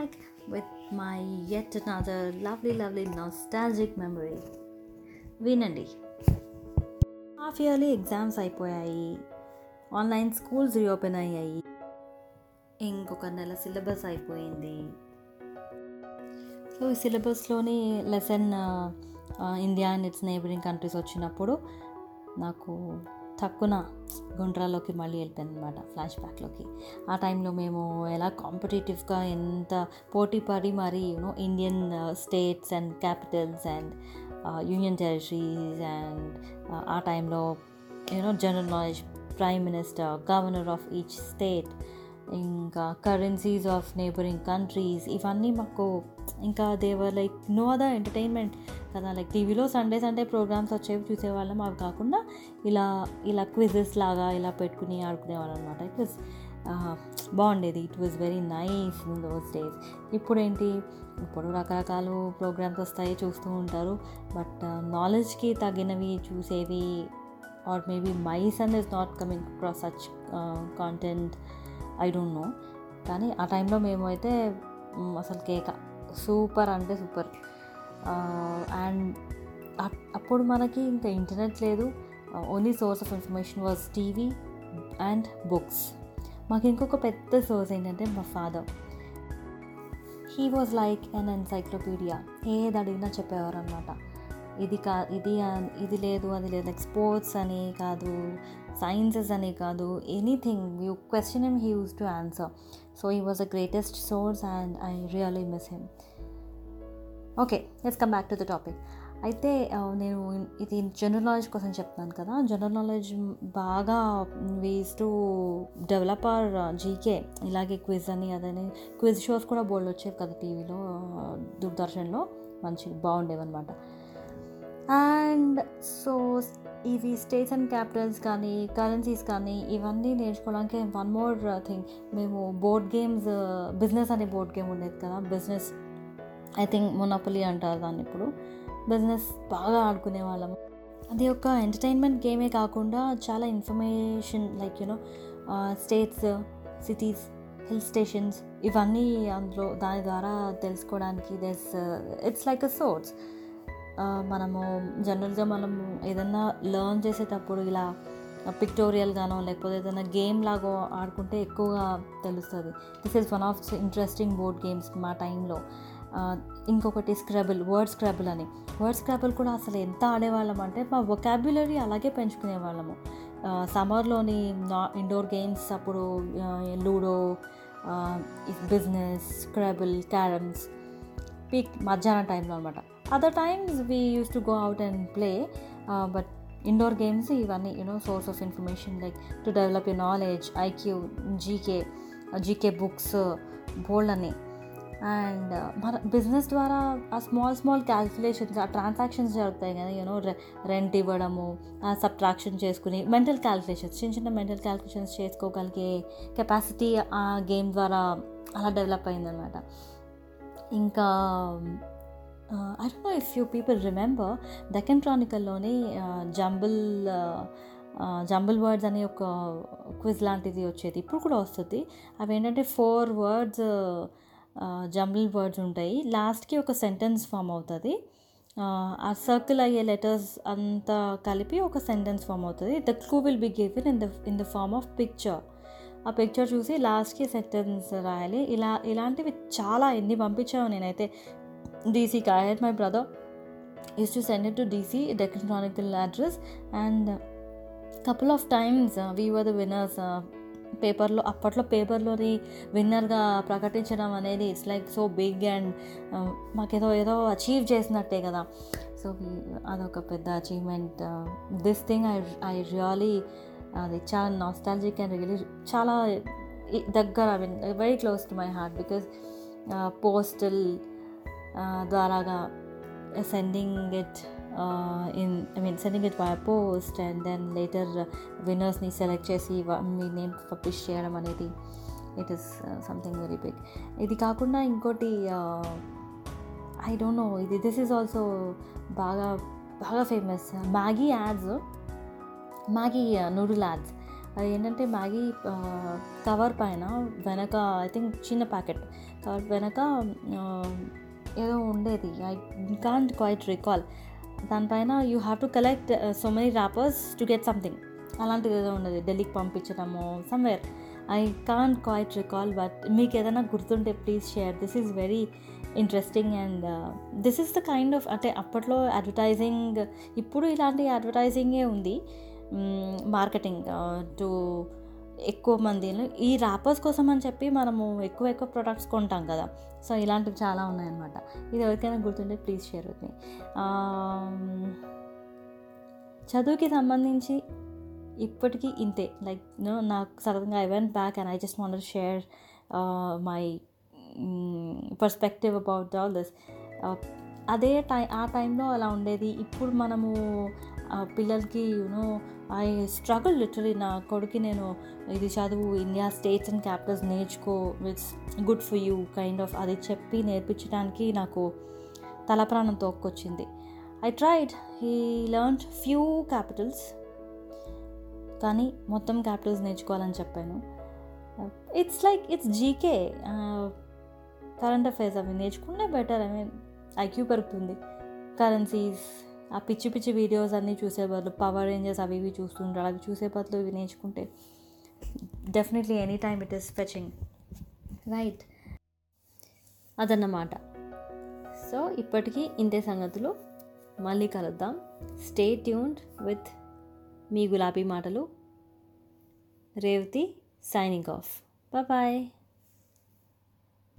back with my yet another lovely, lovely nostalgic memory. వినండి. Half yearly exams అయిపోయాయి. Online schools reopen అయ్యాయి. ఇంకొక నెల సిలబస్ అయిపోయింది. సో ఈ సిలబస్లోని lesson India and its neighbouring countries వచ్చినప్పుడు నాకు తక్కువ గుండ్రాలోకి మళ్ళీ వెళ్ళిపోయింది అనమాట ఫ్లాష్ బ్యాక్లోకి ఆ టైంలో మేము ఎలా కాంపిటేటివ్గా ఎంత పోటీ పడి మరి you know Indian states and capitals and union territories and ఆ టైంలో you know general knowledge prime minister governor of each state ఇంకా కరెన్సీస్ ఆఫ్ నేబరింగ్ కంట్రీస్ ఇవన్నీ మాకు ఇంకా there were like no other entertainment కదా? లైక్ టీవీలో Sunday Sunday programmes వచ్చేవి చూసేవాళ్ళం. అవి కాకుండా ఇలా ఇలా క్విజెస్ లాగా ఇలా పెట్టుకుని ఆడుకునేవాళ్ళం అనమాట ఇట్ వాజ్ బాగుండేది. It was very nice in those days ఇప్పుడేంటి? ఇప్పుడు రకరకాల ప్రోగ్రామ్స్ వస్తాయి చూస్తూ ఉంటారు. బట్ నాలెడ్జ్కి తగినవి చూసేవి or maybe my son is not coming across such content I don't know కానీ ఆ టైంలో మేము అయితే అసలు కేక. సూపర్ అంటే సూపర్ అండ్ అప్పుడు మనకి ఇంకా ఇంటర్నెట్ లేదు. Only source of information was TV and books మాకు ఇంకొక పెద్ద సోర్స్ ఏంటంటే మా father he was like an encyclopedia ఏది అడిగినా చెప్పేవారు అనమాట ఇది కా ఇది ఇది లేదు అది లేదు. లైక్ స్పోర్ట్స్ అని కాదు సైన్సెస్ అని కాదు anything you question him he use to answer so he was the greatest source and I really miss him okay let's come back to the topic అయితే నేను ఇది జనరల్ నాలెడ్జ్ కోసం చెప్తున్నాను కదా. జనరల్ నాలెడ్జ్ బాగా ways to develop or GK ఇలాగే quiz అని అదని క్విజ్ షోస్ కూడా బోల్డ్ వచ్చేవి కదా టీవీలో దూరదర్శన్లో మంచి బాగుండేవి అనమాట అండ్ సో ఇవి స్టేట్స్ అండ్ క్యాపిటల్స్ కానీ కరెన్సీస్ కానీ ఇవన్నీ నేర్చుకోవడానికి వన్ మోర్ థింగ్ మేము బోర్డ్ గేమ్స్ బిజినెస్ అనే బోర్డ్ గేమ్ ఉండేది కదా. బిజినెస్ ఐ థింక్ మొనపలి అంటారు దాన్ని ఇప్పుడు. బిజినెస్ బాగా ఆడుకునే వాళ్ళము అది ఒక ఎంటర్టైన్మెంట్ గేమే కాకుండా చాలా information like you know states cities hill stations ఇవన్నీ అందులో దాని ద్వారా తెలుసుకోవడానికి this it's like a source మనము జనరల్గా మనం ఏదన్నా లర్న్ చేసేటప్పుడు ఇలా పిక్టోరియల్గానో లేకపోతే ఏదైనా గేమ్ లాగో ఆడుకుంటే ఎక్కువగా తెలుస్తుంది. This is one of interesting board games మా టైంలో ఇంకొకటి స్క్రబుల్ వర్డ్ స్క్రబుల్ అని. వర్డ్ స్క్రబుల్ కూడా అసలు ఎంత ఆడేవాళ్ళం అంటే మా వొకాబ్యులరీ అలాగే పెంచుకునే వాళ్ళము సమ్మర్లోని నా ఇండోర్ గేమ్స్ అప్పుడు ludo business Scrabble carroms peak మధ్యాహ్నం టైంలో అనమాట other times we use to go out and play but indoor games ఇవన్నీ you know source of information like to develop you knowledge IQ GK GK books bold అని and మన business ద్వారా ఆ small small calculations ఆ transactions జరుగుతాయి కదా you know rent ఇవ్వడము subtraction చేసుకుని మెంటల్ క్యాల్కులేషన్స్ చిన్న చిన్న మెంటల్ క్యాల్కులేషన్స్ చేసుకోగలిగే కెపాసిటీ ఆ గేమ్ ద్వారా అలా డెవలప్ అయిందనమాట ఇంకా I don't know if you people remember Deccan క్రానికల్లోని jumble jumble words అనే ఒక క్విజ్ లాంటిది వచ్చేది. ఇప్పుడు కూడా వస్తుంది. అవి ఏంటంటే ఫోర్ వర్డ్స్ జంబుల్ వర్డ్స్ ఉంటాయి. లాస్ట్కి ఒక సెంటెన్స్ ఫామ్ అవుతుంది. ఆ సర్కిల్ అయ్యే లెటర్స్ అంతా కలిపి ఒక సెంటెన్స్ ఫామ్ అవుతుంది. The clue will be given in the in the form of picture. ఆ పిక్చర్ చూసి లాస్ట్కి సెంటెన్స్ రాయాలి. ఇలా ఇలాంటివి చాలా ఎన్ని పంపించావు నేనైతే డీసీకి I had my brother is to send it to DC Deccan address and couple of times we were the winners పేపర్లో అప్పట్లో పేపర్లోని విన్నర్గా ప్రకటించడం అనేది it's like so big and మాకేదో ఏదో అచీవ్ చేసినట్టే కదా. సో అదొక పెద్ద achievement this thing I I really అది చాలా నాస్టాలజిక్ అండ్ రియలీ చాలా దగ్గర I mean very close to my heart because postal ద్వారాగా sending it in I mean sending it via post and then later విన్నర్స్ని select చేసి మీ name publish చేయడం అనేది it is something very big ఇది కాకుండా ఇంకోటి ఐ డోంట్ నో ఇది this is also బాగా బాగా famous Maggi ads Maggi noodle ads అది ఏంటంటే మ్యాగీ కవర్ uh, పైన వెనక ఐ థింక్ చిన్న ప్యాకెట్ కవర్ వెనక uh, ఏదో ఉండేది. ఐ కాంట్ క్వైట్ రికాల్ దానిపైన you have to collect so many wrappers to get something అలాంటిది ఏదో ఉండదు ఢిల్లీకి పంపించడము somewhere I can't quite recall but మీకు ఏదైనా గుర్తుంటే please share this is very interesting and this is the kind of అంటే అప్పట్లో అడ్వర్టైజింగ్ ఇప్పుడు ఇలాంటి అడ్వర్టైజింగే ఉంది. మార్కెటింగ్ టు ఎక్కువ మందిని ఈ ర్యాపర్స్ కోసం అని చెప్పి మనము ఎక్కువ ఎక్కువ ప్రొడక్ట్స్ కొంటాం కదా. సో ఇలాంటివి చాలా ఉన్నాయన్నమాట. ఇది ఎవరికైనా గుర్తుంటే ప్లీజ్ షేర్ విత్ మీ చదువుకి సంబంధించి ఇప్పటికీ ఇంతే. లైక్ నో నాకు సడన్గా I went back and I just want share my perspective about all this అదే టై ఆ టైంలో అలా ఉండేది. ఇప్పుడు మనము పిల్లలకి యూనో ఐ స్ట్రగుల్ లిటరీ నా కొడుకు నేను ఇది చదువు ఇండియా స్టేట్స్ అండ్ క్యాపిటల్స్ నేర్చుకో it's good for you kind of అది చెప్పి నేర్పించడానికి నాకు తల ప్రాణం తోక్కొచ్చింది. I tried he learn few capitals కానీ మొత్తం క్యాపిటల్స్ నేర్చుకోవాలని చెప్పాను. It's like it's GK current affairs అవి నేర్చుకుంటే బెటర్ ఐ మీన్ ఐక్యూ పెరుగుతుంది. కరెన్సీస్ ఆ పిచ్చి పిచ్చి వీడియోస్ అన్నీ చూసే బదులు పవర్ రేంజెస్ అవి ఇవి చూస్తుంటారు అవి చూసే బదులు ఇవి నేర్చుకుంటే definitely any time it is fetching right అదన్నమాట. సో ఇప్పటికీ ఇంతే సంగతులు. మళ్ళీ కలుద్దాం. స్టే ట్యూన్డ్ విత్ మీ గులాబీ మాటలు. Revathi signing off bye